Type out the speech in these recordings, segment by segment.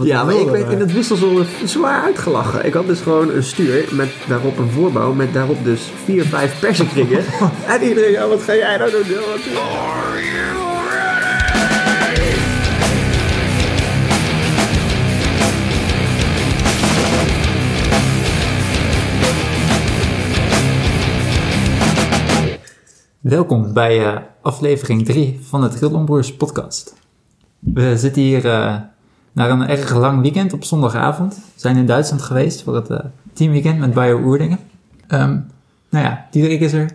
Wat Ja, maar ik werd in het wisselzone zwaar uitgelachen. Ik had dus gewoon een stuur met daarop een voorbouw met daarop dus vier, vijf persenkringen. en iedereen, ja, wat ga jij nou doen? Welkom bij eh, aflevering 3 van het Grillonbroers podcast. We zitten hier eh na een erg lang weekend op zondagavond. We zijn in Duitsland geweest voor het eh, teamweekend met Bayer Oerdingen. Ehm, nou ja, Diederik is er.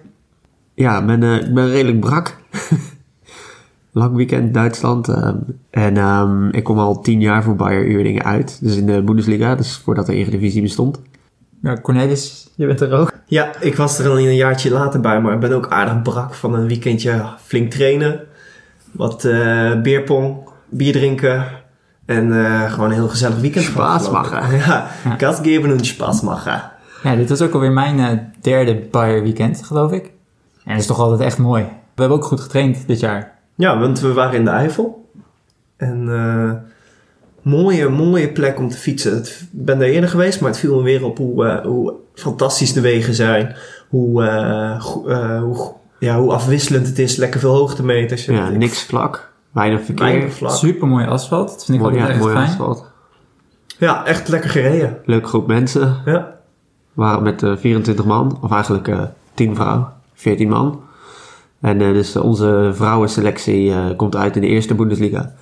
Ja, ik ben, eh, ik ben redelijk brak. Lang weekend Duitsland. ehm, en ehm, ik kom al tien jaar voor Bayer Uerdingen uit. Dus in de Bundesliga, dus voordat de Eredivisie bestond. Ja, Cornelis, je bent er ook. Ja, ik was er al een jaartje later bij, maar ik ben ook aardig brak van een weekendje flink trainen. Wat eh beerpong, bier drinken en eh, gewoon een heel gezellig weekend. Spaß machen. Ja, gas geven en Spaß machen. Ja, dit was ook alweer mijn eh, derde Bayer weekend, geloof ik. En dat is toch altijd echt mooi. We hebben ook goed getraind dit jaar. Ja, want we waren in de Eifel. En eh, mooie, mooie plek om te fietsen. Ik ben daar eerder geweest, maar het viel me weer op hoe, eh, hoe fantastisch de wegen zijn. Hoe, eh, eh, hoe, ja, hoe afwisselend het is. Lekker veel hoogtemeters. Ja, niks vlak. Weinig verkeer. Super mooi asfalt. Dat vind ik Mooi, ook ja, echt mooi fijn. asfalt. Ja, echt lekker gereden. Leuke groep mensen. Ja. We waren met eh, 24 man, of eigenlijk eh 10 vrouwen, 14 man. En eh, dus onze vrouwenselectie eh, komt uit in de eerste Bundesliga.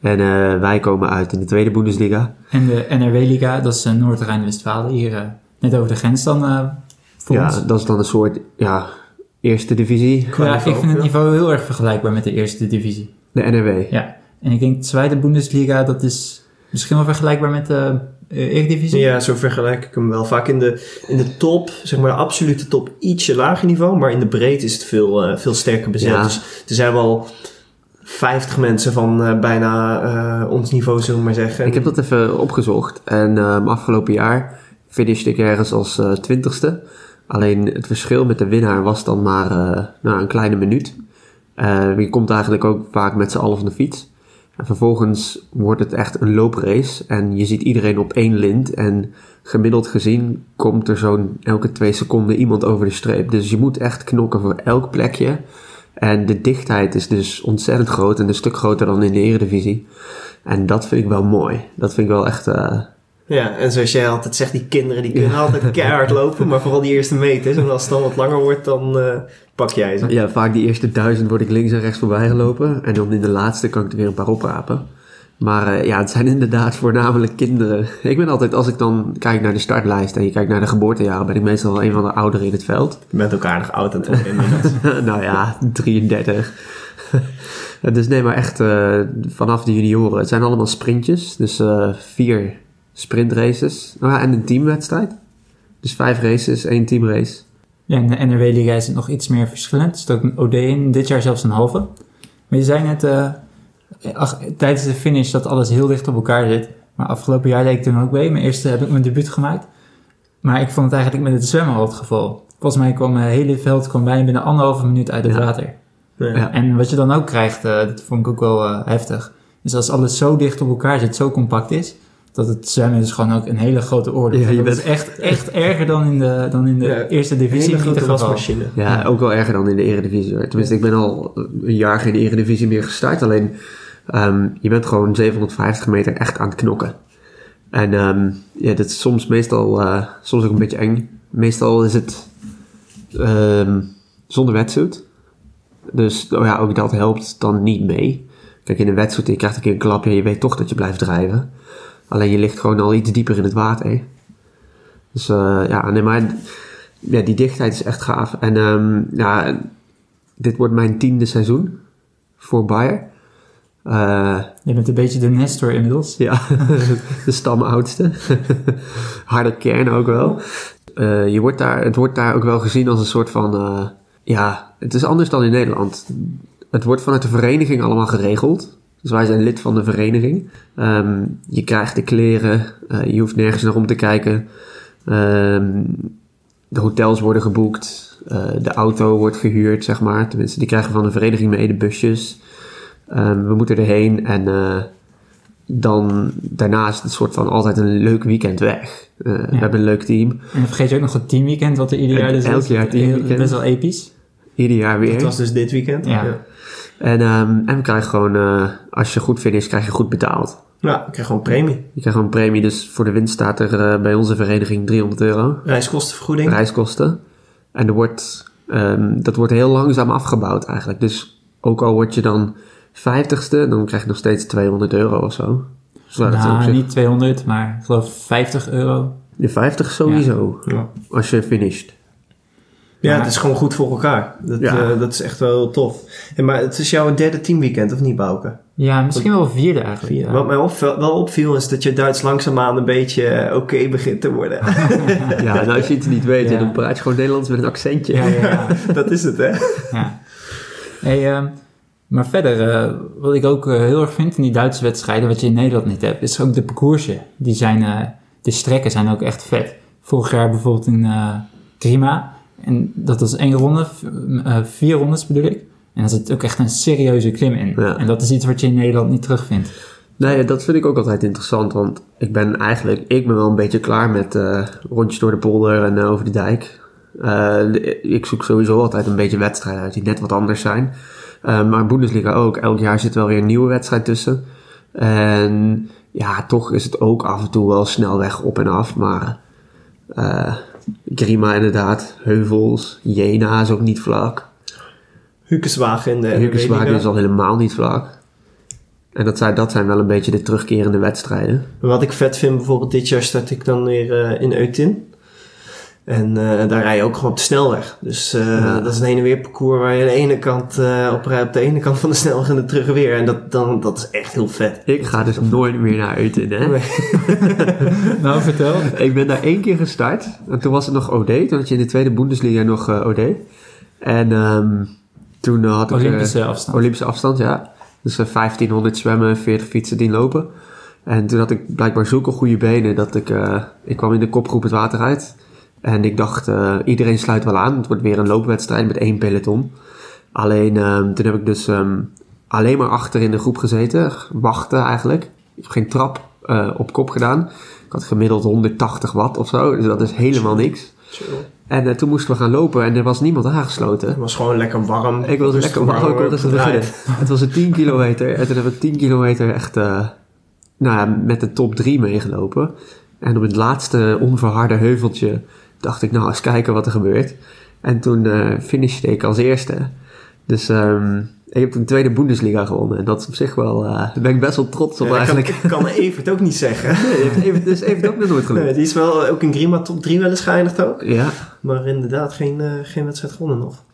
En eh, wij komen uit in de tweede Bundesliga. En de NRW-liga, dat is Noord-Rijn-Westfalen, hier eh, net over de grens dan eh voor ja, ons. dat is dan een soort ja, eerste divisie, Qua Ja, ik vind het niveau heel erg vergelijkbaar met de eerste divisie. De NRW. Ja, en ik denk de tweede Bundesliga, dat is misschien wel vergelijkbaar met de eh, Eredivisie. Ja, zo vergelijk ik hem wel. Vaak in de, in de top, zeg maar de absolute top, ietsje lager niveau. Maar in de breedte is het veel, eh, veel sterker bezet. Ja. Dus er zijn wel 50 mensen van eh, bijna eh, ons niveau, zullen we maar zeggen. Ik heb dat even opgezocht. En afgelopen jaar finishte ik ergens als eh, twintigste. Alleen het verschil met de winnaar was dan maar eh, nou, een kleine minuut. Eh, je komt eigenlijk ook vaak met z'n allen van de fiets. En vervolgens wordt het echt een looprace. En je ziet iedereen op één lint. En gemiddeld gezien komt er zo'n elke twee seconden iemand over de streep. Dus je moet echt knokken voor elk plekje. En de dichtheid is dus ontzettend groot. En een stuk groter dan in de eredivisie. En dat vind ik wel mooi. Dat vind ik wel echt... eh, Ja, en zoals jij altijd zegt, die kinderen die kunnen altijd keihard lopen. Maar vooral die eerste meters. En als het dan wat langer wordt, dan eh, pak jij ze. ja, vaak die eerste duizend word ik links en rechts voorbij gelopen. En dan in de laatste kan ik er weer een paar oprapen. Maar eh, ja, het zijn inderdaad voornamelijk kinderen. Ik ben altijd, als ik dan kijk naar de startlijst en je kijkt naar de geboortejaren, ben ik meestal wel een van de ouderen in het veld. Je bent ook aardig oud aan het worden nou ja, 33. dus nee, maar echt eh, vanaf de junioren. Het zijn allemaal sprintjes. Dus eh, vier sprintraces. Nou ja, en een teamwedstrijd. Dus vijf races, één teamrace. Ja, in de NRW-liga is het nog iets meer verschillend. Er zit ook een OD in, dit jaar zelfs een halve. Maar je zei net eh, ach, tijdens de finish dat alles heel dicht op elkaar zit. Maar afgelopen jaar deed ik toen ook mee. Mijn eerste heb ik mijn debuut gemaakt. Maar ik vond het eigenlijk met het zwemmen al het geval. Volgens mij kwam het hele veld kwam bijna binnen anderhalve minuut uit het Ja. water. Ja. En wat je dan ook krijgt, eh, dat vond ik ook wel eh, heftig. Is als alles zo dicht op elkaar zit, zo compact is, dat het zwemmen dus gewoon ook een hele grote orde. Ja, je dat bent- is echt, echt erger dan in de, dan in de Ja, eerste divisie. hele grote wasmachine. Ja, ook wel erger dan in de eredivisie. hoor. Tenminste, ik ben al een jaar geen eredivisie meer gestart. Alleen, ehm, je bent gewoon 750 meter echt aan het knokken. En ehm, ja, dat is soms meestal, eh, soms ook een beetje eng. Meestal is het ehm, zonder wetsuit. Dus oh ja, ook dat helpt dan niet mee. Kijk, in een wetsuit, je krijgt een keer een klapje en je weet toch dat je blijft drijven. Alleen je ligt gewoon al iets dieper in het water. Dus eh, ja, nee, maar ja, die dichtheid is echt gaaf. En ehm, ja, dit wordt mijn tiende seizoen voor Bayer. Eh, Je bent een beetje de Nestor inmiddels. ja, de stamoudste. Harde kern ook wel. Eh, je wordt daar, het wordt daar ook wel gezien als een soort van... ja, het is anders dan in Nederland. Het wordt vanuit de vereniging allemaal geregeld. Dus wij zijn lid van de vereniging. Ehm, je krijgt de kleren. eh, je hoeft nergens naar om te kijken. Ehm, de hotels worden geboekt. eh, de auto wordt gehuurd, zeg maar. Tenminste, die krijgen van de vereniging mee, de busjes. Ehm, we moeten erheen en... eh, dan daarnaast het soort van altijd een leuk weekend weg. Eh, We hebben een leuk team. En dan vergeet je ook nog het teamweekend, wat er ieder jaar dus elk is. jaar teamweekend. Best wel episch. Ieder jaar weer. Het was dus dit weekend. Ja. ja. En, ehm, en we krijgen gewoon, eh, als je goed finisht, krijg je goed betaald. Ja, ik krijg gewoon premie. Je krijgt gewoon een premie, dus voor de winst staat er eh, bij onze vereniging 300 euro. Reiskostenvergoeding. Reiskosten. En er wordt, ehm, dat wordt heel langzaam afgebouwd eigenlijk. Dus ook al word je dan 50ste, dan krijg je nog steeds 200 euro of zo. Dus ja, dat is op nou, zich- niet 200, maar ik geloof 50 euro. De 50 sowieso, Ja. als je finisht. Ja, het is gewoon goed voor elkaar. Dat, Ja. eh, dat is echt wel heel tof. En maar het is jouw derde teamweekend, of niet, Bouke? Ja, misschien wel vierde eigenlijk. Ja. Wat mij opviel, wel opviel is dat je Duits langzaamaan een beetje eh, oké begint te worden. Ja, nou als je het niet weet, Ja. dan praat je gewoon Nederlands met een accentje. Ja, ja, ja. dat is het, hè? ja. Hey, ehm, maar verder, eh, wat ik ook heel erg vind in die Duitse wedstrijden, wat je in Nederland niet hebt, is ook de parcoursen. Die zijn, eh, de strekken zijn ook echt vet. Vorig jaar bijvoorbeeld in eh Grima. En dat was één ronde, eh, vier rondes bedoel ik. En daar zit ook echt een serieuze klim in. Ja. En dat is iets wat je in Nederland niet terugvindt. Nee, dat vind ik ook altijd interessant, want ik ben eigenlijk, ik ben wel een beetje klaar met eh, rondjes door de polder en eh, over de dijk. Ik zoek sowieso altijd een beetje wedstrijden uit die net wat anders zijn. Maar Bundesliga ook, elk jaar zit wel weer een nieuwe wedstrijd tussen. En ja, toch is het ook af en toe wel snelweg op en af, maar Grima inderdaad, heuvels, Jena is ook niet vlak. Hukeswagen in de Hukeswagen is al helemaal niet vlak. En dat zijn, dat zijn wel een beetje de terugkerende wedstrijden. Wat ik vet vind, bijvoorbeeld dit jaar start ik dan weer eh, in Eutin. En eh, daar rij je ook gewoon op de snelweg. Dus eh, Ja. dat is een heen en weer parcours waar je de ene kant eh, op rijdt, op de ene kant van de snelweg en de terug weer. En dat, dan, dat is echt heel vet. Ik ga dus nooit meer naar Eutin, hè. Nee. Nou, vertel. Ik ben daar één keer gestart. En toen was het nog OD. Toen had je in de tweede Bundesliga nog eh, OD. En ehm, toen had ik... Olympische afstand. Olympische afstand, ja. Dus eh, 1500 zwemmen, 40 fietsen, 10 lopen. En toen had ik blijkbaar zulke goede benen dat ik... eh, ik kwam in de kopgroep het water uit. En ik dacht, eh, iedereen sluit wel aan. Het wordt weer een loopwedstrijd met één peloton. Alleen, ehm, toen heb ik dus ehm, alleen maar achter in de groep gezeten. Wachten eigenlijk. Ik heb geen trap eh, op kop gedaan. Ik had gemiddeld 180 watt of zo. Dus dat is helemaal niks. En eh, toen moesten we gaan lopen en er was niemand aangesloten. Het was gewoon lekker warm. Ik wilde Rustig lekker warm, ik wilde rustig beginnen. Het was een 10 kilometer en toen heb ik 10 kilometer echt nou ja, met de top 3 meegelopen. En op het laatste onverharde heuveltje dacht ik, nou eens kijken wat er gebeurt. En toen eh finishte ik als eerste. Dus ehm, ik heb toen tweede Bundesliga gewonnen. En dat is op zich wel, eh, daar ben ik best wel trots op Ja, kan, eigenlijk. ik kan Evert ook niet zeggen. Nee, dus heeft ook nog nooit Nee, gelukt. die is wel ook in Grima top 3 wel eens geëindigd ook. Ja. Maar inderdaad geen, eh, geen wedstrijd gewonnen nog.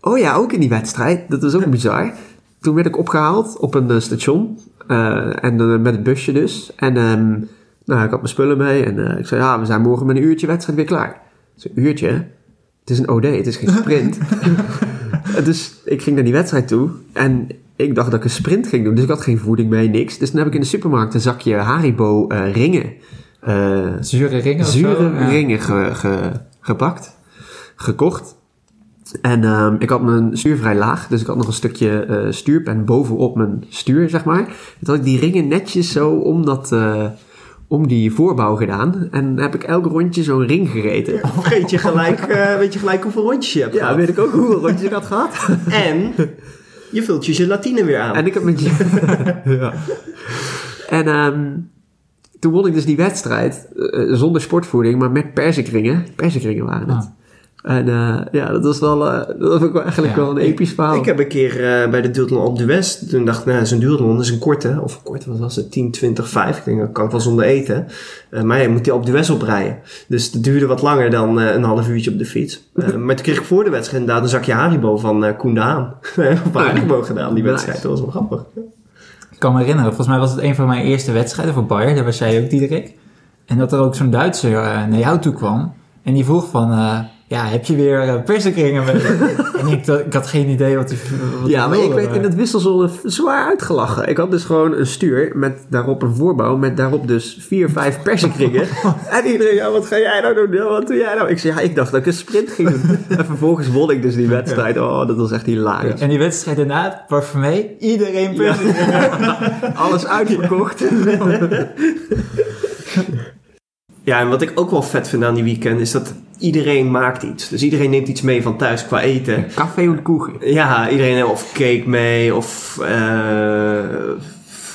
Oh ja, ook in die wedstrijd. Dat was ook bizar. Toen werd ik opgehaald op een station. eh, en met het busje dus. En ehm, nou, ik had mijn spullen mee. En ik zei, ja, we zijn morgen met een uurtje wedstrijd weer klaar. Ik zei, uurtje? Het is een OD, het is geen sprint. Dus ik ging naar die wedstrijd toe. En ik dacht dat ik een sprint ging doen. Dus ik had geen voeding mee, niks. Dus toen heb ik in de supermarkt een zakje Haribo eh, ringen. eh, Zure ringen zure zo? Ja. ringen ge, ge- gepakt, gekocht. En ehm, ik had mijn stuur vrij laag, dus ik had nog een stukje eh, stuurpen bovenop mijn stuur, zeg maar. Toen had ik die ringen netjes zo om, dat, om die voorbouw gedaan. En heb ik elk rondje zo'n ring gereten. Weet je gelijk, eh, weet je gelijk hoeveel rondjes je hebt Ja, gehad. weet ik ook hoeveel rondjes ik had gehad. En je vult je gelatine weer aan. En ik heb met je... ja. En ehm, toen won ik dus die wedstrijd eh, zonder sportvoeding, maar met persikringen. Persikringen waren het. Ah. En eh, ja, dat was wel, eh, dat wel eigenlijk Ja. wel een episch verhaal. Ik heb een keer eh, bij de duathlon op de West, toen dacht ik, nou, zo'n duathlon is een korte, of een korte, wat was het, 10, 20, 5. Ik denk, dat kan ik wel zonder eten. Eh, maar je moet die op de West oprijden. Dus het duurde wat langer dan eh, een half uurtje op de fiets. Eh, maar toen kreeg ik voor de wedstrijd inderdaad een zakje Haribo van eh Koen de Haan. op Haribo gedaan, die Nice. wedstrijd. Dat was wel grappig. Ik kan me herinneren, volgens mij was het een van mijn eerste wedstrijden voor Bayer. Daar was jij ook, Diederik. En dat er ook zo'n Duitser eh, naar jou toe kwam. En die vroeg van, eh, ja, heb je weer uh, persikringen mee? en ik, ik, had geen idee wat hij Ja, maar ik werd in het wisselzone zwaar uitgelachen. Ik had dus gewoon een stuur met daarop een voorbouw met daarop dus vier, vijf persikringen. en iedereen, ja, wat ga jij nou doen? Ja, wat doe jij nou? Ik zei, ja, ik dacht dat ik een sprint ging doen. en vervolgens won ik dus die wedstrijd. Oh, dat was echt hilarisch. En die wedstrijd daarna, parfumé, iedereen persikringen. Alles uitverkocht. Ja, en wat ik ook wel vet vind aan die weekend is dat iedereen maakt iets. Dus iedereen neemt iets mee van thuis qua eten. Café en koegen. Ja, iedereen heeft of cake mee of... Uh,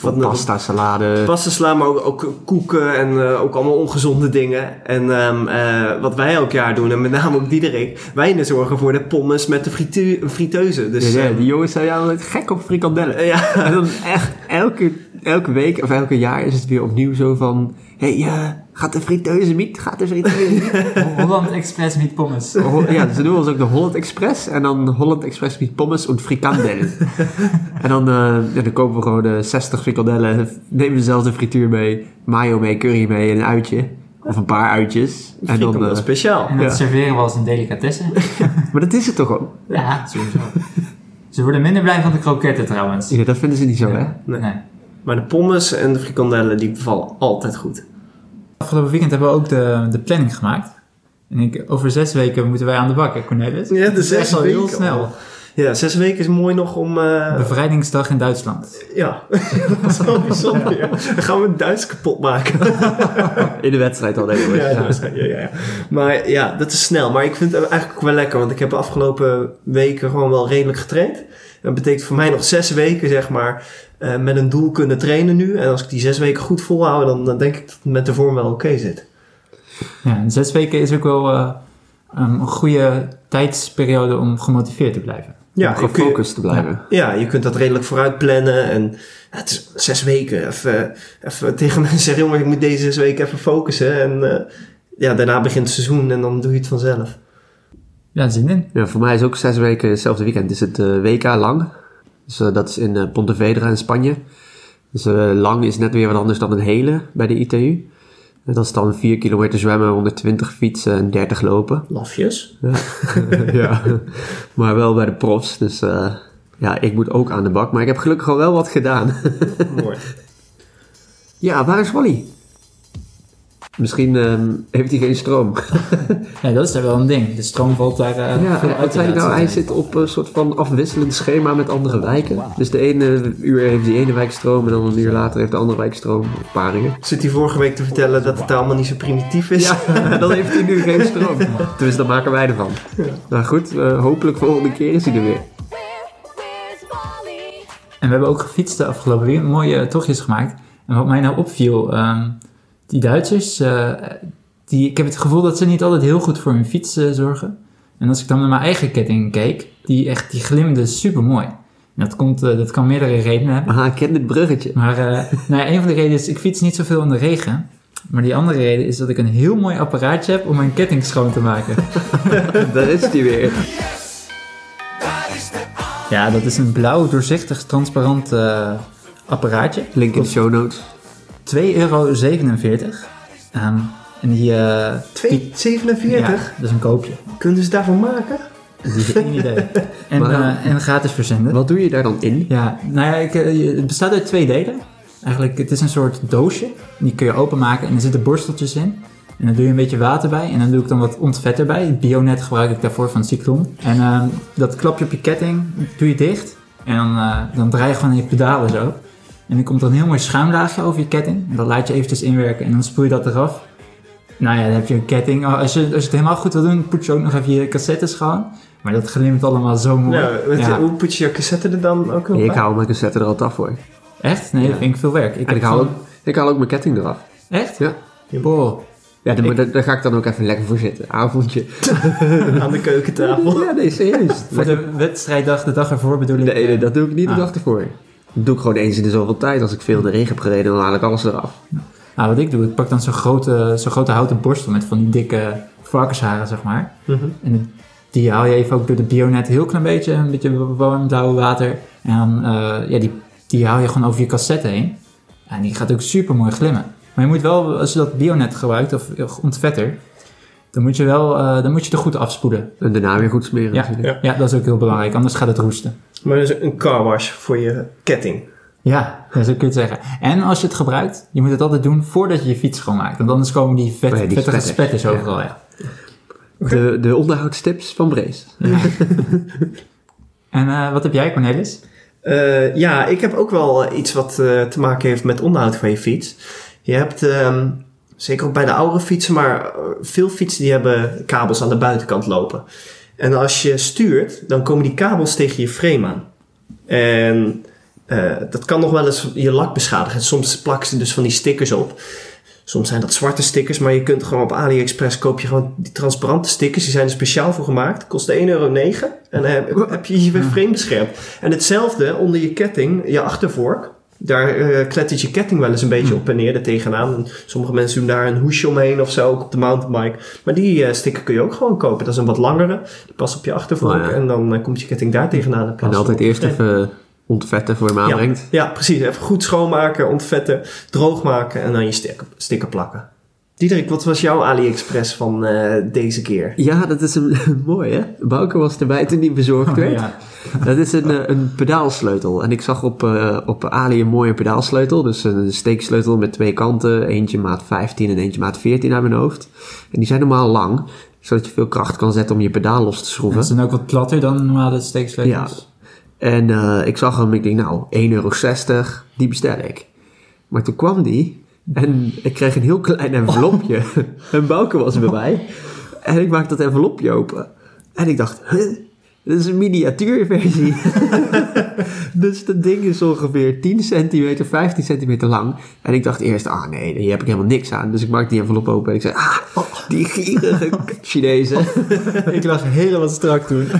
wat pasta, salade. Pasta, salade, maar ook, ook koeken en uh, ook allemaal ongezonde dingen. En um, uh, wat wij elk jaar doen, en met name ook Diederik, wij zorgen voor de pommes met de fritu friteuze. Dus, ja, ja, die jongens zijn altijd gek op frikandellen. Ja. En dan echt elke, elke week of elke jaar is het weer opnieuw zo van... Hé, hey, Gaat de friteuse miet? Gaat de friteuse miet? Holland Express miet pommes. ja, ze doen ons ook de Holland Express. En dan Holland Express miet pommes en frikandellen. en dan, uh, ja, dan kopen we gewoon de 60 frikandellen. Nemen we zelf de frituur mee. Mayo mee, curry mee en een uitje. Of een paar uitjes. En dan, uh, speciaal. En dat ja. serveren we als een delicatesse. maar dat is het toch ook? Ja, sowieso. Ze worden minder blij van de kroketten trouwens. Ja, dat vinden ze niet zo, hè? Nee. nee. Maar de pommes en de frikandellen, die vallen altijd goed. Afgelopen weekend hebben we ook de, de planning gemaakt. En ik, over zes weken moeten wij aan de bak, hè Cornelis? Ja, de zes al weken heel snel. Ja, zes weken is mooi nog om... Uh... Bevrijdingsdag in Duitsland. Ja, dat is wel bijzonder. ja. Dan gaan we Duits kapot maken. in de wedstrijd al, denk ik. Ja, ja. Ja, ja, ja. Maar ja, dat is snel. Maar ik vind het eigenlijk ook wel lekker, want ik heb de afgelopen weken gewoon wel redelijk getraind. Dat betekent voor mij nog zes weken, zeg maar, uh, met een doel kunnen trainen nu. En als ik die zes weken goed volhoud, dan, dan denk ik dat het met de vorm wel oké zit. Ja, en zes weken is ook wel uh, een goede tijdsperiode om gemotiveerd te blijven. Ja, om gefocust te blijven. Ja, je kunt dat redelijk vooruit plannen. En ja, het is zes weken. Even, even tegen mensen zeggen, jongen, ik moet deze zes weken even focussen. En uh, ja, daarna begint het seizoen en dan doe je het vanzelf. Ja, zin in. Ja, voor mij is ook zes weken hetzelfde weekend. Is het uh, WK lang. Dus uh, dat is in uh, Pontevedra in Spanje. Dus lang is net weer wat anders dan een hele bij de ITU. Dat is dan 4 kilometer zwemmen, 120 fietsen en 30 lopen. Lafjes. Ja, ja. maar wel bij de profs. Dus ja, ik moet ook aan de bak. Maar ik heb gelukkig al wel wat gedaan. Mooi. Ja, waar is Wally? Misschien um, heeft hij geen stroom. ja, dat is er wel een ding. De stroom valt daar uh, ja, veel uit. Hij, nou, hij zit op een soort van afwisselend schema met andere wijken. Dus de ene uur heeft die ene wijk stroom en dan een uur later heeft de andere wijk stroom. Of paringen. Zit hij vorige week te vertellen dat het allemaal niet zo primitief is? Ja, dan heeft hij nu geen stroom. Dus dan maken wij ervan. Ja. Nou goed, uh, hopelijk volgende keer is hij er weer. En we hebben ook gefietst de afgelopen week. Mooie tochtjes gemaakt. En wat mij nou opviel... Um, die Duitsers, uh, die, ik heb het gevoel dat ze niet altijd heel goed voor hun fiets uh, zorgen. En als ik dan naar mijn eigen ketting keek, die echt, die glimde super mooi. Dat, komt, uh, dat kan meerdere redenen hebben. Ah, ik ken dit bruggetje. Maar nou, een van de redenen is, ik fiets niet zoveel in de regen. Maar die andere reden is dat ik een heel mooi apparaatje heb om mijn ketting schoon te maken. Daar is die weer. Ja, dat is een blauw, doorzichtig, transparant apparaatje. Link in de show notes. 2,47 euro. Um, en die... Uh, 2,47? Ja, dat is een koopje. Kunnen ze daarvan maken? Geen idee. En, uh, en gratis verzenden. Wat doe je daar dan in? Ja, nou ja, ik, het bestaat uit twee delen. Eigenlijk, het is een soort doosje. Die kun je openmaken en er zitten borsteltjes in. En dan doe je een beetje water bij. En dan doe ik dan wat ontvet erbij. Bionet gebruik ik daarvoor van Cyclone. En uh, dat klap je op je ketting, doe je dicht. En dan, uh, dan draai je gewoon je pedalen zo. En dan komt er een heel mooi schuimlaagje over je ketting. En dat laat je eventjes inwerken en dan spoel je dat eraf. Nou ja, dan heb je een ketting. Oh, als, je, als je het helemaal goed wil doen, poets je ook nog even je cassettes schoon. Maar dat glimt allemaal zo mooi. Ja, ja. Hoe poets je je cassette er dan ook op? Ik haal mijn cassette er altijd af voor. Echt? Nee, ja. dat vind ik veel werk. Ik, en ik, haal ook, ik haal ook mijn ketting eraf. Echt? Ja. Boah. Ja, daar, ik... daar, ga ik dan ook even lekker voor zitten. Avondje. Aan de keukentafel. Ja, nee, serieus. voor de wedstrijddag, de dag ervoor bedoel ik? Nee, nee dat doe ik niet ah. de dag ervoor. Dat doe ik gewoon eens in de zoveel tijd. Als ik veel de regen heb gereden, dan haal ik alles eraf. Nou, wat ik doe, ik pak dan zo'n grote, zo'n grote houten borstel met van die dikke varkensharen, zeg maar. Mm -hmm. En die haal je even ook door de bionet heel klein beetje, een beetje warm blauw water. En dan, uh, ja, die, die haal je gewoon over je cassette heen. En die gaat ook super mooi glimmen. Maar je moet wel, als je dat bionet gebruikt, of ontvetter, Dan moet je wel, eh, dan moet je er goed afspoelen. En daarna weer goed smeren Ja. natuurlijk. Ja. Ja, dat is ook heel belangrijk, anders gaat het roesten. Maar dus een car wash voor je ketting. Ja, dat zou ik het zeggen. En als je het gebruikt, je moet het altijd doen voordat je je fiets schoonmaakt. Want anders komen die, vet, Oh ja, die vettige spetters. spetters overal. Ja. De, de onderhoudstips van Brees. En eh, wat heb jij, Cornelis? Eh, ja, ik heb ook wel iets wat eh, te maken heeft met onderhoud van je fiets. Je hebt, ehm, zeker ook bij de oudere fietsen, maar eh, veel fietsen die hebben kabels aan de buitenkant lopen. En als je stuurt, dan komen die kabels tegen je frame aan. En eh, dat kan nog wel eens je lak beschadigen. En soms plakken ze dus van die stickers op. Soms zijn dat zwarte stickers, maar je kunt gewoon op AliExpress koop je gewoon die transparante stickers. Die zijn er speciaal voor gemaakt. Kost 1,09 euro. En dan heb, heb je je frame beschermd. En hetzelfde onder je ketting, je achtervork. Daar eh klettert je ketting wel eens een beetje op en neer er tegenaan. En sommige mensen doen daar een hoesje omheen of zo, ook op de mountainbike. Maar die eh, sticker kun je ook gewoon kopen. Dat is een wat langere. Die past op je achtervork. Oh ja. En dan eh, komt je ketting daar tegenaan. in plaats En van altijd eerst even ontvetten voor je hem aanbrengt. Ja, precies. Even goed schoonmaken, ontvetten, droog maken en dan je sticker, sticker plakken. Diederik, wat was jouw AliExpress van eh, deze keer? Ja, dat is een mooi hè. Bouke was erbij toen die bezorgd werd. ja. Dat is een, eh, een pedaalsleutel. En ik zag op, eh, op Ali een mooie pedaalsleutel. Dus een steeksleutel met twee kanten. Eentje maat 15 en eentje maat 14 naar mijn hoofd. En die zijn normaal lang. Zodat je veel kracht kan zetten om je pedaal los te schroeven. Ze zijn ook wat platter dan normale steeksleutels. En eh, ik zag hem, ik denk nou, 1,60 euro, die bestel ik. Maar toen kwam die en ik kreeg een heel klein envelopje. en Bouke was erbij. En ik maakte dat envelopje open. En ik dacht, huh? Dit is een miniatuurversie. dus dat ding is ongeveer 10 centimeter, 15 centimeter lang. En ik dacht eerst, ah nee, hier heb ik helemaal niks aan. Dus ik maakte die envelop open en ik zei, ah, die gierige Chinezen. ik lag helemaal strak toen.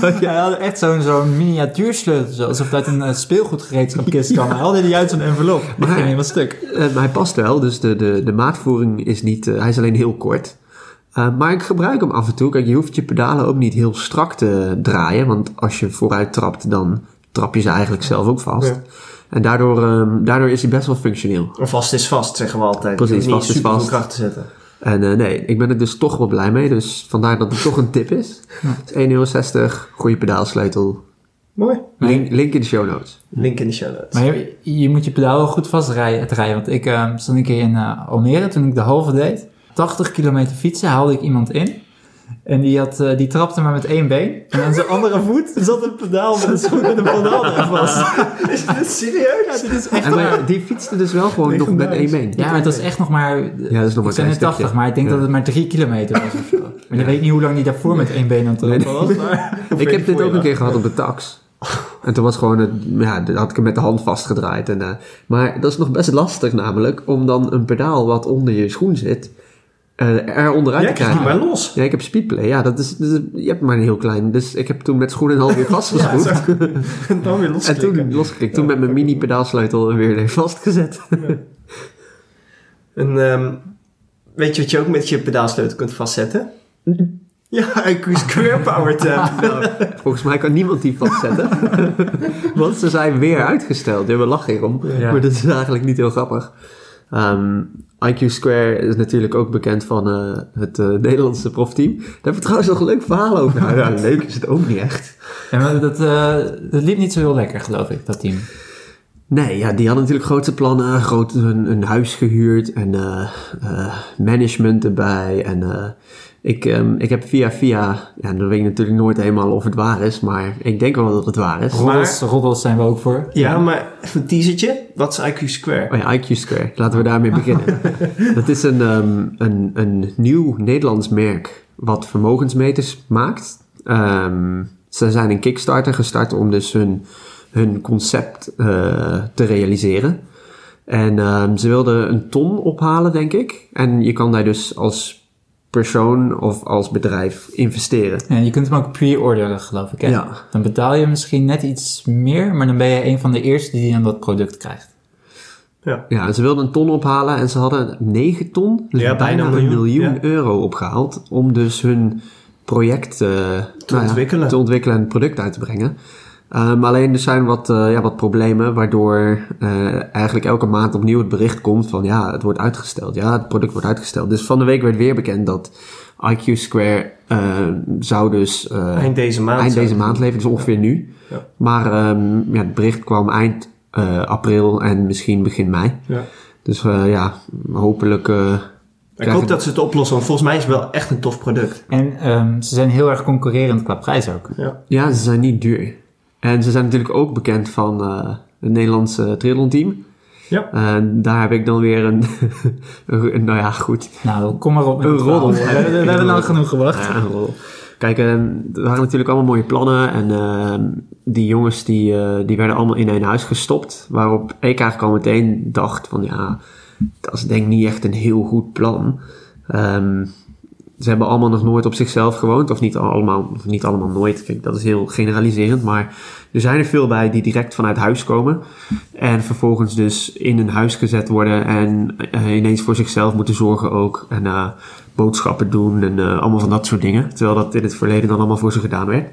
Hij had echt zo'n zo'n miniatuursleutel, alsof het uit een speelgoedgereedschapkist kwam. Hij haalde die uit zo'n envelop. Maar ging helemaal stuk. Eh, maar hij past wel, dus de, de, de maatvoering is niet... eh, hij is alleen heel kort. Eh, maar ik gebruik hem af en toe. Kijk, je hoeft je pedalen ook niet heel strak te draaien. Want als je vooruit trapt, dan trap je ze eigenlijk zelf ook vast. Ja. En daardoor, ehm, daardoor is hij best wel functioneel. Een vast is vast, zeggen we altijd. Precies, vast is super veel vast. kracht te zetten. En eh, nee, ik ben er dus toch wel blij mee. Dus vandaar dat het toch een tip is. Het is 1,60 euro, goede pedaalsleutel. Mooi. Link, link in de show notes. Link in de show notes. Maar je, je moet je pedaal wel goed vastrijden. Het rijden. Want ik eh, stond een keer in eh, Almere toen ik de halve deed. 80 kilometer fietsen haalde ik iemand in. En die, had, eh, die trapte maar met één been. En aan zijn andere voet zat een pedaal met een schoen met een pedaal eraan vast. is dit serieus? dit is echt En maar die fietste dus wel gewoon nog met één been. Ja, maar het was echt nog maar... Ja, dat is nog maar ik zei een net 80, stukje. maar ik denk Ja. dat het maar drie kilometer was of zo. Maar ik weet niet hoe lang die daarvoor met één been aan het trappen was. Maar... Ik heb dit ook een keer gehad op de tax. En toen was gewoon, het, ja, dan had ik hem met de hand vastgedraaid. En, eh, maar dat is nog best lastig namelijk, om dan een pedaal wat onder je schoen zit, eh er onderuit Ja, te krijgen. maar los. Ja, ik heb speedplay. Ja, dat is, je hebt maar een heel klein. Dus ik heb toen met schoen en half weer vastgeschroefd. En dan weer en losklikken. toen losgeklikt. Toen met mijn mini pedaalsleutel weer vastgezet. En ehm, weet je wat je ook met je pedaalsleutel kunt vastzetten? Ja, IQ Square Power Tab. Nou, volgens mij kan niemand die vastzetten. Want ze zijn weer uitgesteld. Ja, we lachen hierom. Ja. Maar dat is eigenlijk niet heel grappig. Ehm, IQ Square is natuurlijk ook bekend van eh, het eh, Nederlandse profteam. Daar hebben we trouwens nog een leuk verhaal over. Nou, ja, leuk is het ook niet echt. Ja, maar dat, eh, dat liep niet zo heel lekker, geloof ik, dat team. Nee, ja, die hadden natuurlijk grote plannen. Groot, een, een huis gehuurd en management erbij. En ik, ehm, ik heb via via... Ja, dan weet ik natuurlijk nooit helemaal of het waar is. Maar ik denk wel dat het waar is. Roddels, roddels zijn we ook voor. Ja, maar even een teasertje. Wat is IQ Square? Oh ja, IQ Square. Laten we daarmee beginnen. dat is een, ehm, een, een nieuw Nederlands merk wat vermogensmeters maakt. Ehm, ze zijn een Kickstarter gestart om dus hun, hun concept eh, te realiseren. En ehm, ze wilden een ton ophalen, denk ik. En je kan daar dus als persoon of als bedrijf investeren. Ja, je kunt hem ook pre-orderen, geloof ik. Hè? Ja. Dan betaal je misschien net iets meer, maar dan ben je een van de eerste die dan dat product krijgt. Ja. Ja, ze wilden een ton ophalen en ze hadden 9 ton, dus Ja, bijna bijna een miljoen, miljoen, ja. euro opgehaald om dus hun project eh, nou ja, ontwikkelen. te ontwikkelen en het product uit te brengen. Ehm, alleen er zijn wat, eh, ja, wat problemen waardoor eh, eigenlijk elke maand opnieuw het bericht komt van ja, het wordt uitgesteld. Ja, het product wordt uitgesteld. Dus van de week werd weer bekend dat IQ Square eh, zou dus eh, Eind deze maand. eind deze maand leveren, dus ongeveer nu. Ja. Maar ehm, ja, het bericht kwam eind eh, april en misschien begin mei. Ja. Dus eh, ja, hopelijk... eh, Ik hoop dat ze het oplossen, want volgens mij is het wel echt een tof product. En ehm, ze zijn heel erg concurrerend qua prijs ook. Ja. Ja, ze zijn niet duur. En ze zijn natuurlijk ook bekend van eh, het Nederlandse triathlon team. Ja. En daar heb ik dan weer een, een- nou ja, goed. Nou, kom maar op met Een roddel. We, hebben nou genoeg gewacht. Ja, een rol. Kijk, eh, er waren natuurlijk allemaal mooie plannen. En eh, die jongens die, die werden allemaal in één huis gestopt. Waarop ik eigenlijk al meteen dacht van ja, dat is denk ik niet echt een heel goed plan. Ehm, ze hebben allemaal nog nooit op zichzelf gewoond. Of niet allemaal, of niet allemaal nooit. Kijk, dat is heel generaliserend. Maar er zijn er veel bij die direct vanuit huis komen. En vervolgens dus in een huis gezet worden. En eh, ineens voor zichzelf moeten zorgen ook. En eh, boodschappen doen. En eh, allemaal van dat soort dingen. Terwijl dat in het verleden dan allemaal voor ze gedaan werd.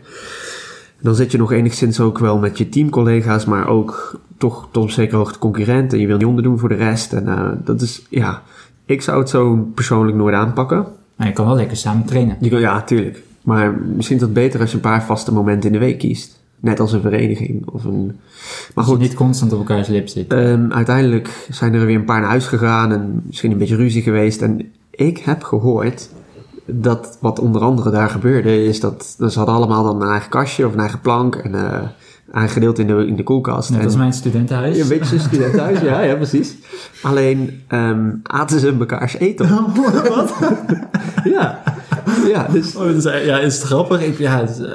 Dan zit je nog enigszins ook wel met je teamcollega's. Maar ook toch tot op zekere hoogte concurrent. En je wil niet onderdoen voor de rest. En dat is, ja... Ik zou het zo persoonlijk nooit aanpakken. Maar je kan wel lekker samen trainen. Je kan, ja, tuurlijk. Maar misschien is het beter als je een paar vaste momenten in de week kiest. Net als een vereniging of een... Maar goed, niet constant op elkaars lip zit. ehm, uiteindelijk zijn er weer een paar naar huis gegaan en misschien een beetje ruzie geweest. En ik heb gehoord dat wat onder andere daar gebeurde, is dat ze hadden allemaal dan een eigen kastje of een eigen plank en eh een gedeelte in de, in de koelkast. Net En- als mijn studentenhuis. Ja, een beetje zo'n studentenhuis, ja, ja, precies. Alleen ehm, aten ze mekaars eten op. Wat? Ja, ja dus Oh, is, ja, is het grappig? Ik, ja, het is, eh,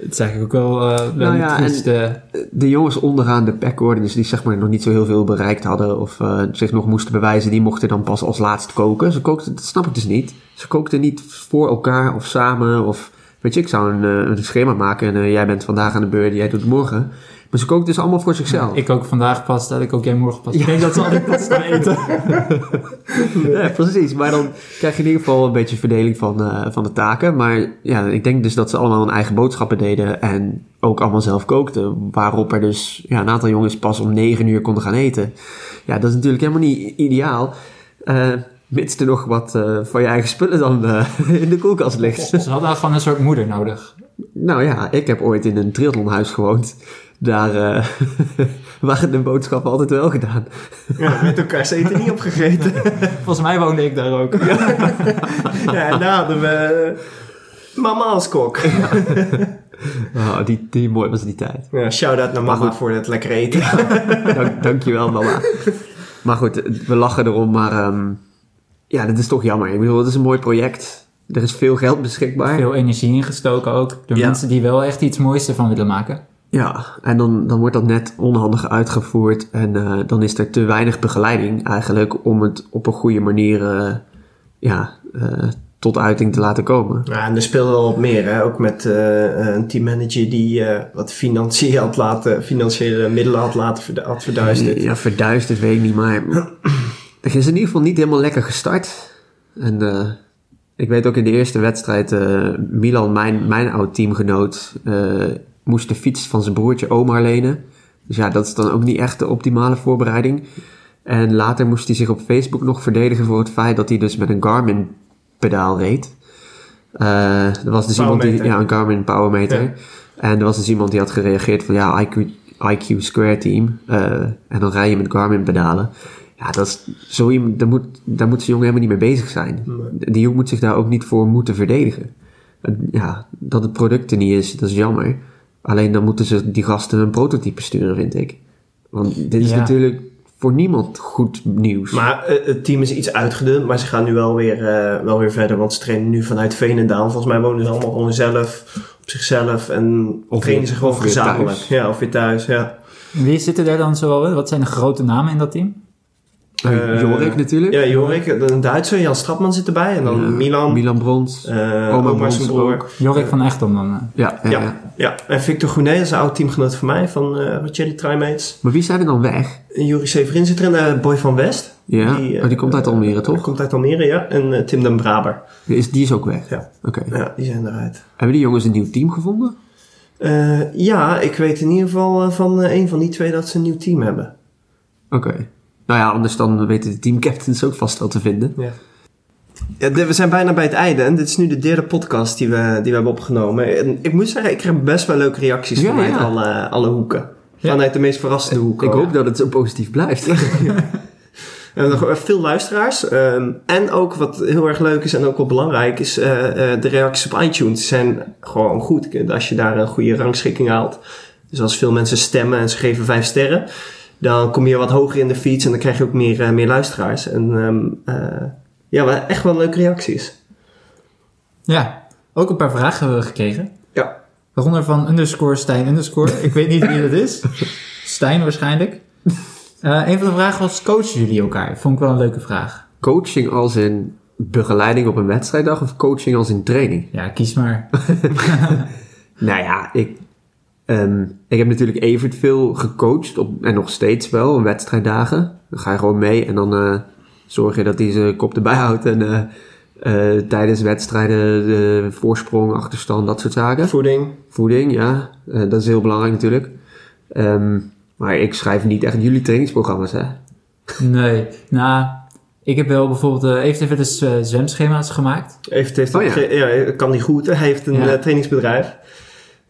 het is eigenlijk ook wel, eh Nou ja, een de jongens onderaan de packorde, dus die zeg maar nog niet zo heel veel bereikt hadden of eh, zich nog moesten bewijzen, die mochten dan pas als laatst koken. Ze kookten, dat snap ik dus niet. Ze kookten niet voor elkaar of samen of, weet je, ik zou een, eh, een schema maken en eh, jij bent vandaag aan de beurt, jij doet het morgen. Maar ze kookten dus allemaal voor zichzelf. Ik ook vandaag pasta, ik ook jij morgen pasta. Ik denk dat ze altijd pasta eten. Ja, precies. Maar dan krijg je in ieder geval een beetje verdeling van, eh, van de taken. Maar ja, ik denk dus dat ze allemaal hun eigen boodschappen deden en ook allemaal zelf kookten. Waarop er dus ja, een aantal jongens pas om negen uur konden gaan eten. Ja, dat is natuurlijk helemaal niet ideaal. Mits er nog wat eh, van je eigen spullen dan eh, in de koelkast ligt. Ze hadden gewoon een soort moeder nodig. Nou ja, ik heb ooit in een triathlonhuis gewoond. Daar eh, waren de boodschappen altijd wel gedaan. Ja, met elkaar eten niet opgegeten. Volgens mij woonde ik daar ook. ja, en daar hadden we mama als kok. Oh, die, die mooi was die tijd. Ja, shout-out naar mama goed. voor het lekker eten. Dank, dankjewel, mama. Maar goed, we lachen erom, maar ehm, ja, dat is toch jammer. Ik bedoel, het is een mooi project. Er is veel geld beschikbaar. Veel energie ingestoken ook. Door Ja. mensen die wel echt iets moois ervan willen maken. Ja, en dan, dan wordt dat net onhandig uitgevoerd. En eh, dan is er te weinig begeleiding eigenlijk om het op een goede manier eh, ja, eh, tot uiting te laten komen. Ja, en er speelde wel wat meer, hè? ook met eh, een teammanager die eh, wat financiën had laten, financiële middelen had laten had verduisterd. Ja, verduisterd weet ik niet, maar er is in ieder geval niet helemaal lekker gestart. En eh, ik weet ook in de eerste wedstrijd, eh, Milan, mijn, mijn oud teamgenoot, eh, moest de fiets van zijn broertje Omar lenen. Dus ja, dat is dan ook niet echt de optimale voorbereiding. En later moest hij zich op Facebook nog verdedigen voor het feit dat hij dus met een Garmin pedaal reed. Er was dus iemand die, ja, een Garmin Powermeter. Ja. En er was dus iemand die had gereageerd van ja, IQ, IQ Square Team. en dan rij je met Garmin pedalen. Ja, dat is zo iemand, daar moet, daar moet zo'n jongen helemaal niet mee bezig zijn. Die jongen moet zich daar ook niet voor moeten verdedigen. En Ja, dat het product er niet is, dat is jammer. Alleen dan moeten ze die gasten een prototype sturen, vind ik. Want dit is Ja. natuurlijk voor niemand goed nieuws. Maar eh, het team is iets uitgedund, maar ze gaan nu wel weer, eh, wel weer verder. Want ze trainen nu vanuit Veenendaal. Volgens mij wonen ze allemaal gewoon zelf, op zichzelf. En Of trainen weer- ze gewoon gezamenlijk. thuis. Ja, of weer thuis, ja. Wie zitten daar dan zoal? Wat zijn de grote namen in dat team? Eh, Eh, Jorik natuurlijk. Ja, Jorik, een Duitser, Jan Strapman zit erbij. En dan Ja, Milan, Milan Brons. eh Oma Brons broer. Jorik van Echtom dan. Ja, ja, Ja. en Victor Groenet is een oud teamgenoot van mij, van uh, Jelly Trimates. Maar wie zijn er dan weg? En Juri Severin zit erin, Boy van West. Ja, Die, oh, die komt uit Almere, toch? komt uit Almere, ja. En Tim den Braber. Die is, die is ook weg? Ja. Oké. Ja, die zijn eruit. Hebben die jongens een nieuw team gevonden? Eh, ja, ik weet in ieder geval van een van die twee dat ze een nieuw team hebben. Oké. Nou ja, anders dan weten de teamcaptains ook vast wel te vinden. Ja. Ja, we zijn bijna bij het einde en dit is nu de derde podcast die we, die we hebben opgenomen. En ik moet zeggen, ik krijg best wel leuke reacties Ja, vanuit ja. alle, alle hoeken. Ja. Vanuit de meest verrassende hoeken. Ik hoop dat het zo positief blijft. We hebben nog veel luisteraars. ehm, en ook wat heel erg leuk is en ook wel belangrijk is eh, eh, de reacties op iTunes. Die zijn gewoon goed als je daar een goede rangschikking haalt. Dus als veel mensen stemmen en ze geven vijf sterren, dan kom je wat hoger in de feeds en dan krijg je ook meer, eh, meer luisteraars. En ehm, eh, ja, echt wel leuke reacties. Ja, ook een paar vragen hebben we gekregen. Ja. Waaronder van underscore Stijn underscore. Ik weet niet wie dat is. Stijn waarschijnlijk. Eh, een van de vragen was, coachen jullie elkaar? Vond ik wel een leuke vraag. Coaching als in begeleiding op een wedstrijddag of coaching als in training? Ja, kies maar. Nou ja, ik, ehm, ik heb natuurlijk Evert veel gecoacht op, en nog steeds wel, op wedstrijddagen. Dan ga je gewoon mee en dan eh, zorg je dat hij zijn kop erbij houdt en eh, eh, tijdens wedstrijden de voorsprong, achterstand, dat soort zaken. Voeding. Voeding, ja, eh, dat is heel belangrijk natuurlijk. Ehm, maar ik schrijf niet echt jullie trainingsprogramma's, hè? Nee, nou, ik heb wel bijvoorbeeld... eh heeft even dus eh, zwemschema's gemaakt. Heeft, heeft Oh, ja. kan niet goed. Hij heeft een Ja. trainingsbedrijf.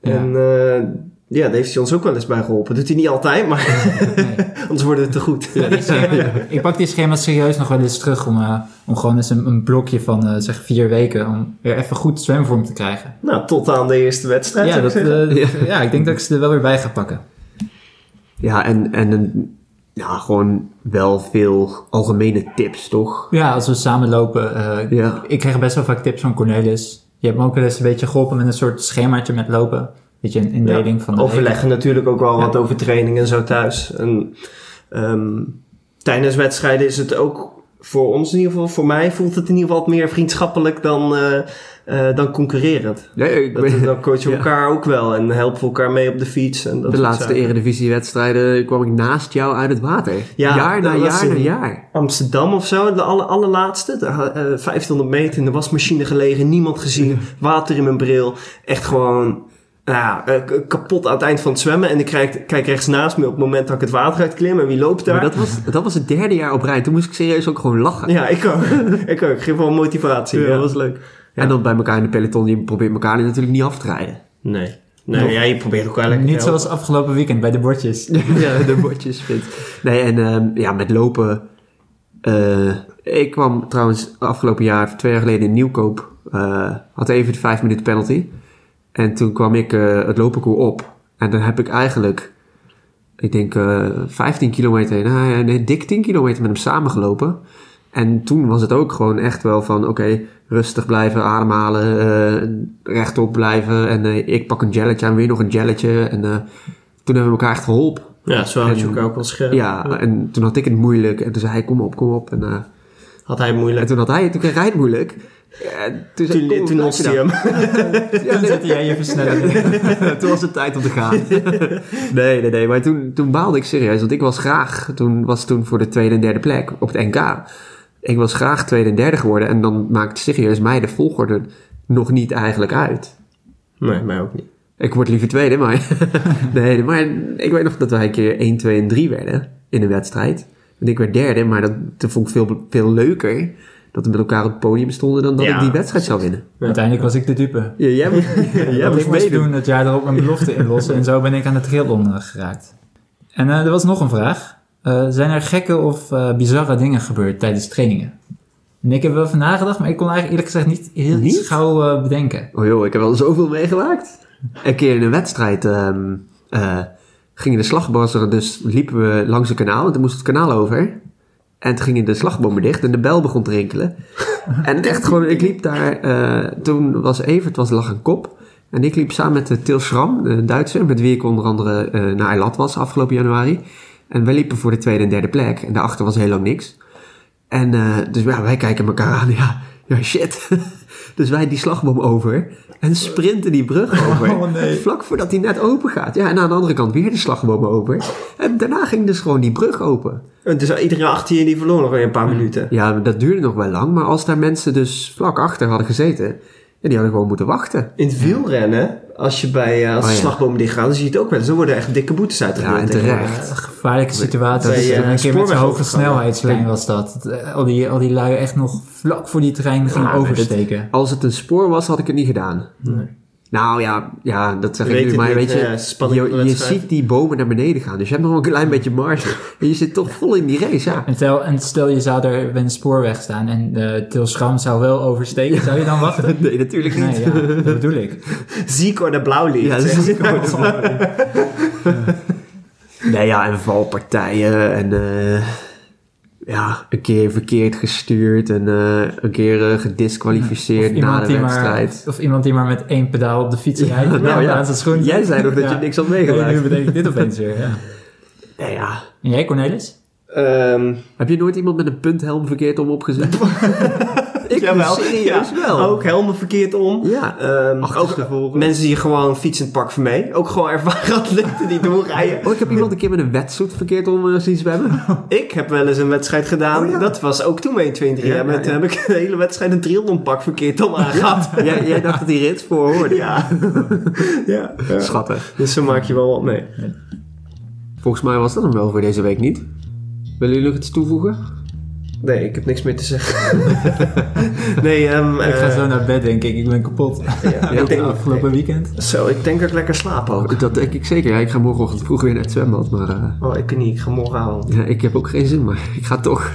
Ja. En eh, ja, daar heeft hij ons ook wel eens bij geholpen. Doet hij niet altijd, maar Nee. anders worden we te goed. Ja, schema- Ik pak die schema's serieus nog wel eens terug om, eh, om gewoon eens een, een blokje van eh, zeg vier weken om weer even goed zwemvorm te krijgen. Nou, tot aan de eerste wedstrijd. Ja, ik dat, eh, ja, ik denk dat ik ze er wel weer bij ga pakken. Ja, en, en een, ja, gewoon wel veel algemene tips, toch? Ja, als we samen lopen. eh, Ja. Ik krijg best wel vaak tips van Cornelis. Je hebt me ook wel eens een beetje geholpen met een soort schemaatje met lopen. Weet je, een indeling van... de Overleggen natuurlijk ook wel Ja. wat over training en zo thuis. En, ehm, tijdens wedstrijden is het ook voor ons in ieder geval, voor mij voelt het in ieder geval wat meer vriendschappelijk dan, eh, eh, dan concurrerend. Ja, ik Dat, ben, dan coachen Ja. elkaar ook wel en helpen we elkaar mee op de fiets. En dat de laatste zaken. eredivisiewedstrijden kwam ik naast jou uit het water. Ja, jaar na jaar na jaar. Amsterdam of zo, de aller, allerlaatste. De, eh, 1500 meter in de wasmachine gelegen, niemand gezien, water in mijn bril. Echt gewoon nou ja, eh, kapot aan het eind van het zwemmen. En ik kijk, kijk rechts naast me op het moment dat ik het water uitklim. En wie loopt daar? Maar dat was, dat was het derde jaar op rij. Toen moest ik serieus ook gewoon lachen. Ja, ik ook. ik ook. Geef wel motivatie. Ja, Ja, dat was leuk. En dan bij elkaar in de peloton, je probeert elkaar natuurlijk niet af te rijden. Nee. Nee, Nog- ja, je probeert elkaar lekker Niet zoals afgelopen weekend bij de bordjes. ja, de bordjes vindt. Nee, en ehm, ja, met lopen. eh, ik kwam trouwens afgelopen jaar, twee jaar geleden in Nieuwkoop. eh, had even de vijf minuten penalty. En toen kwam ik eh, het lopenkoer op. En dan heb ik eigenlijk, ik denk eh 15 kilometer, nou, nee, dik 10 kilometer met hem samengelopen. En toen was het ook gewoon echt wel van, oké, rustig blijven, ademhalen, eh, rechtop blijven. En eh, ik pak een gelletje en weer nog een gelletje. En eh, toen hebben we elkaar echt geholpen. Ja, zo had je elkaar ook wel scherp. Ja, en toen had ik het moeilijk. En toen zei hij, kom op, kom op. En, eh, Had hij het en moeilijk. toen had hij, toen kreeg hij het moeilijk. Ja, toen zei ik, Toen, kom, toen loste hij hem. Ja, Toen zette jij je versnelling. toen was het tijd om te gaan. nee, nee, nee. Maar toen, toen baalde ik serieus. Want ik was graag, toen was toen voor de tweede en derde plek op het NK. Ik was graag tweede en derde geworden. En dan maakt serieus mij de volgorde nog niet eigenlijk uit. Nee, mij ook niet. Ik word liever tweede, maar... nee, maar ik weet nog dat wij een keer 1, 2 en 3 werden in een wedstrijd. En ik werd derde, maar dat, dat vond ik veel, veel leuker... dat we met elkaar op het podium stonden... dan dat Ja, ik die wedstrijd zou winnen. Uiteindelijk was ik de dupe. Ja, jij moest, jij moest ik moest meedoen. doen het jaar erop mijn belofte inlossen. En zo ben ik aan de triathlon eh, geraakt. En eh, er was nog een vraag. Eh, zijn er gekke of eh, bizarre dingen gebeurd tijdens trainingen? En ik heb wel van nagedacht, maar ik kon eigenlijk eerlijk gezegd niet heel Niet? iets gauw eh, bedenken. Oh joh, ik heb wel zoveel meegemaakt. Een keer in een wedstrijd ehm, eh, gingen de slagbomen, dus liepen we langs een kanaal. En toen moest het kanaal over. En toen gingen de slagbomen dicht en de bel begon te rinkelen. en echt gewoon, ik liep daar, toen was Evert, was, lag een kop. En ik liep samen met Til Schram, de Duitser, met wie ik onder andere naar Eilat was afgelopen januari. En wij liepen voor de tweede en derde plek. En daarachter was heel lang niks. En eh, dus ja, wij kijken elkaar aan. Ja, ja shit. dus wij die slagboom over. En sprinten die brug over. Oh, nee. Vlak voordat die net open gaat. Ja, en aan de andere kant weer de slagboom over. En daarna ging dus gewoon die brug open. Dus iedereen achter je die verloor nog een paar minuten. Ja, dat duurde nog wel lang. Maar als daar mensen dus vlak achter hadden gezeten... die hadden gewoon moeten wachten. In het wielrennen, als je bij eh, als Oh, de ja. slagbomen dichtgaan, dan zie je het ook wel. eens. Er worden echt dikke boetes uitgedeeld. Ja, en terecht. Een gevaarlijke situatie. Bij, eh, een keer met spoorweg hoge snelheidslijn was dat. Eh, Al die, al die lui echt nog vlak voor die trein dit- oversteken. Als het een spoor was, had ik het niet gedaan. Nee. Nou ja, ja dat zeg ik nu, maar weet eh, je, de je, ziet die bomen naar beneden gaan. Dus je hebt nog wel een klein beetje marge. En je zit toch vol in die race, ja. En stel, en stel je zou er bij een spoorweg staan en de Til Schram zou wel oversteken. Zou je dan wachten? Nee, natuurlijk niet. Nee, ja, dat bedoel ik. Ziek or de blauw. Ja, ziek or de Nee, ja, en valpartijen en eh, ja, een keer verkeerd gestuurd en eh, een keer eh, gedisqualificeerd na de maar, wedstrijd. of iemand die maar met één pedaal op de fiets Ja, rijdt. nou ja. aan zijn schoen. Jij zei nog dat Ja. je niks had Nee, nu meegemaakt. bedenk ik dit opeens weer. Ja. Nee, ja. En jij, Cornelis? Ehm, Heb je nooit iemand met een punthelm verkeerd om opgezien? ik jawel. serieus Ja, wel. Ook helemaal verkeerd om. Ja. Ehm, ook mensen die gewoon fietsend pak voor mee. Ook gewoon ervaren atleten die doorrijden. Oh, ik heb iemand een keer met een wetsuit verkeerd om uh, zien zwemmen. Ik heb wel eens een wedstrijd gedaan. Oh, ja. Dat was ook toen mee in 2 3 Ja, jaar. ja, Met ja. heb ik de hele wedstrijd een triathlonpak verkeerd om aangehad. jij, jij dacht dat die rits voor hoorde. Ja. ja. ja. Schattig. Dus zo maak je wel wat mee. Volgens mij was dat hem wel voor deze week niet. Willen jullie nog iets toevoegen? Nee, ik heb niks meer te zeggen. nee, ehm, ik ga eh, zo naar bed, denk ik. Ik ben kapot. ja, Ja, ik denk, afgelopen weekend. Zo, ik denk dat ik lekker slaap ook. Dat denk ik zeker. Ja, ik ga morgenochtend vroeg weer naar het zwembad. Maar eh, Oh, ik niet. Ik ga morgen halen. ja, ik heb ook geen zin, maar ik ga toch.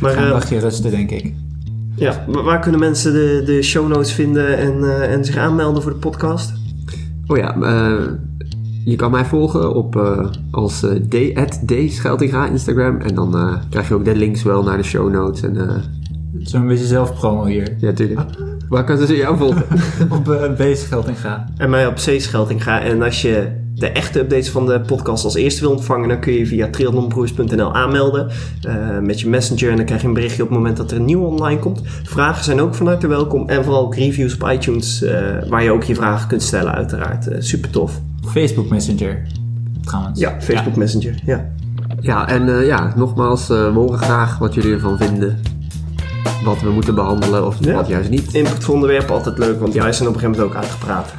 Maar Ga een eh, dagje rusten, denk ik. ja, wa- waar kunnen mensen de, de show notes vinden en, eh, en zich aanmelden voor de podcast? Oh ja, eh, je kan mij volgen op eh, als eh, d, Instagram. En dan eh, krijg je ook de links wel naar de show notes. En eh, Zo'n beetje zelfpromo hier. ja, tuurlijk. Waar kan ze jou volgen? Op uh, in gaan. En mij op Zeescheltinga. En als je de echte updates van de podcast als eerste wil ontvangen, dan kun je via triathlonbroers.nl aanmelden eh, met je messenger. En dan krijg je een berichtje op het moment dat er een nieuwe online komt. Vragen zijn ook van harte welkom. En vooral ook reviews op iTunes, eh, waar je ook je vragen kunt stellen, uiteraard. Eh, super tof. Facebook Messenger. Trouwens. Ja, Facebook Messenger. Ja. Ja, en eh, ja, nogmaals, eh, we horen graag wat jullie ervan vinden. Wat we moeten behandelen of Ja. wat juist niet. Input voor onderwerpen altijd leuk, want wij zijn op een gegeven moment ook uitgepraat.